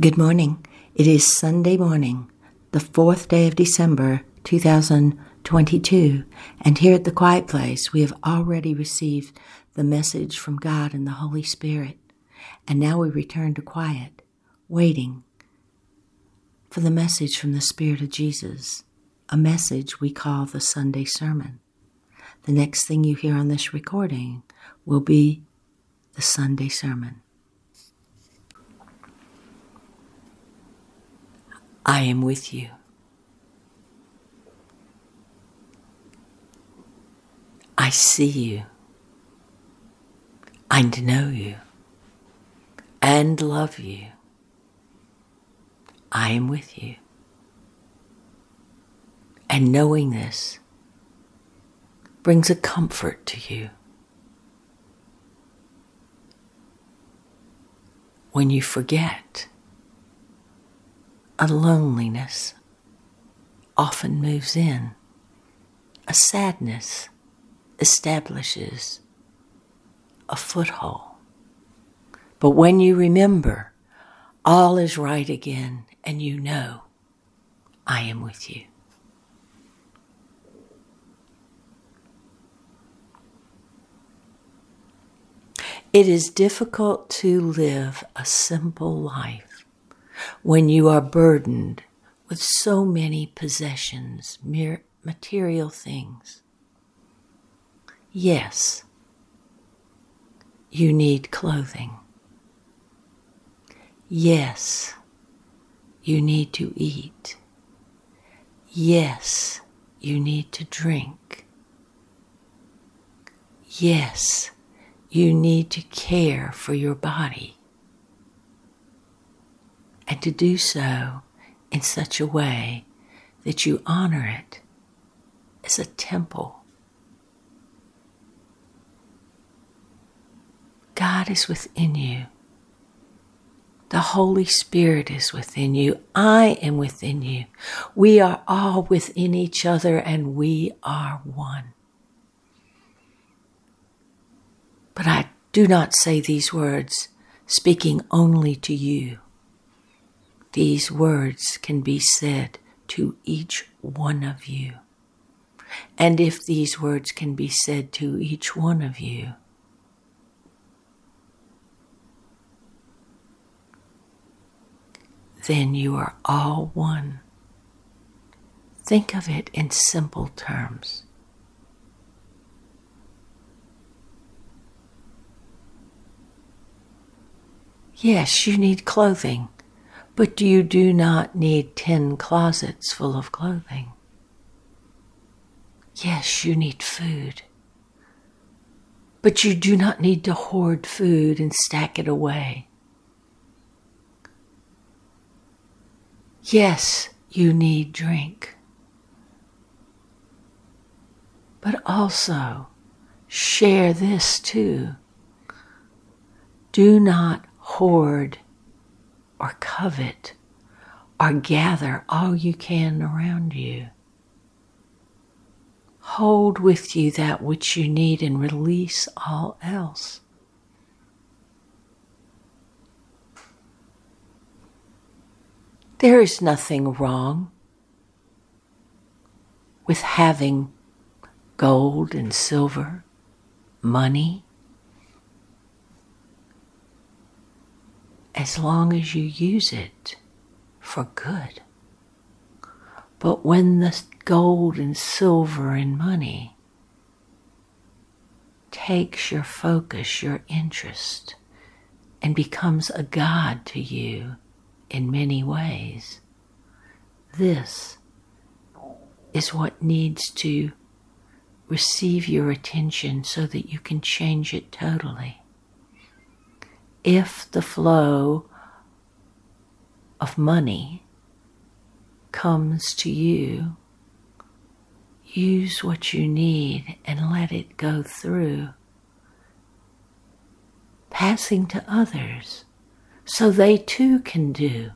Good morning. It is Sunday morning, the fourth day of December 2022, and here at the Quiet Place, we have already received the message from God and the Holy Spirit, and now we return to quiet, waiting for the message from the Spirit of Jesus, a message we call the Sunday Sermon. The next thing you hear on this recording will be the Sunday Sermon. I am with you. I see you. I know you and love you. I am with you. And knowing this brings a comfort to you. When you forget, a loneliness often moves in, a sadness establishes a foothold. But when you remember, all is right again, and you know I am with you. It is difficult to live a simple life when you are burdened with so many possessions, mere material things. Yes, you need clothing. Yes, you need to eat. Yes, you need to drink. Yes, you need to care for your body and to do so in such a way that you honor it as a temple. God is within you. The Holy Spirit is within you. I am within you. We are all within each other and we are one. But I do not say these words speaking only to you. These words can be said to each one of you. And if these words can be said to each one of you, then you are all one. Think of it in simple terms. Yes, you need clothing. But you do not need 10 closets full of clothing. Yes, you need food. But you do not need to hoard food and stack it away. Yes, you need drink. But also share this too. Do not hoard or covet or gather all you can around you. Hold with you that which you need and release all else. There is nothing wrong with having gold and silver, money, as long as you use it for good. But when the gold and silver and money takes your focus, your interest, and becomes a God to you in many ways, this is what needs to receive your attention so that you can change it totally if the flow of money comes to you, use what you need and let it go through, passing to others so they too can do.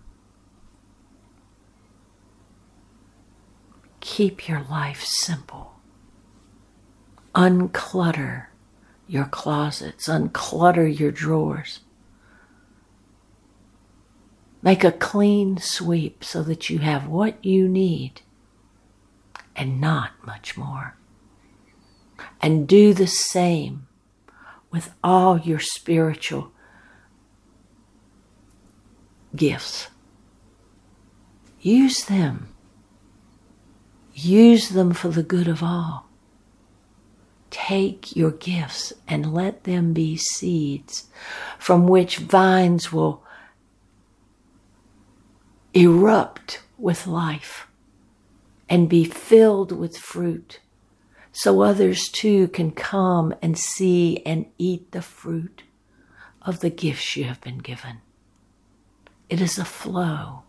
Keep your life simple. Unclutter your closets, unclutter your drawers. Make a clean sweep so that you have what you need and not much more. And do the same with all your spiritual gifts. Use them. Use them for the good of all. Take your gifts and let them be seeds from which vines will erupt with life and be filled with fruit so others too can come and see and eat the fruit of the gifts you have been given. It is a flow.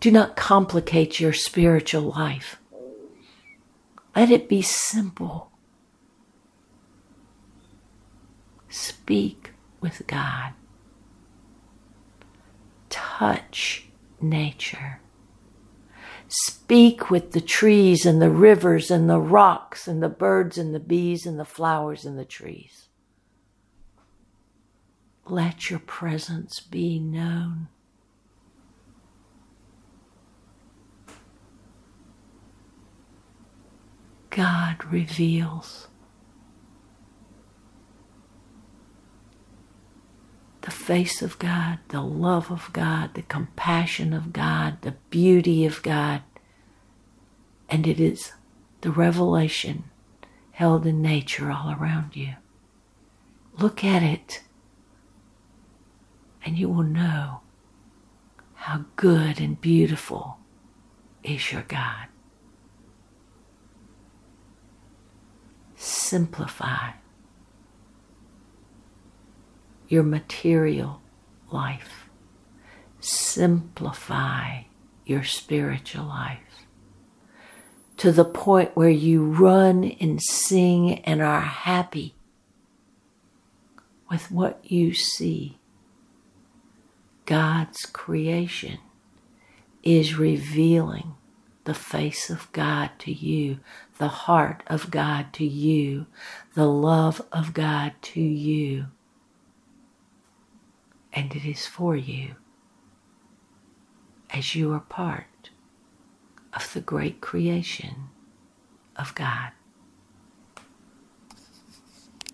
Do not complicate your spiritual life. Let it be simple. Speak with God touch nature. Speak with the trees and the rivers and the rocks and the birds and the bees and the flowers and the trees. Let your presence be known. God reveals. The face of God, the love of God, the compassion of God, the beauty of God. And it is the revelation held in nature all around you. Look at it, and you will know how good and beautiful is your God. Simplify your material life. Simplify your spiritual life to the point where you run and sing and are happy with what you see. God's creation is revealing the face of God to you, the heart of God to you, the love of God to you and it is for you as you are part of the great creation of God.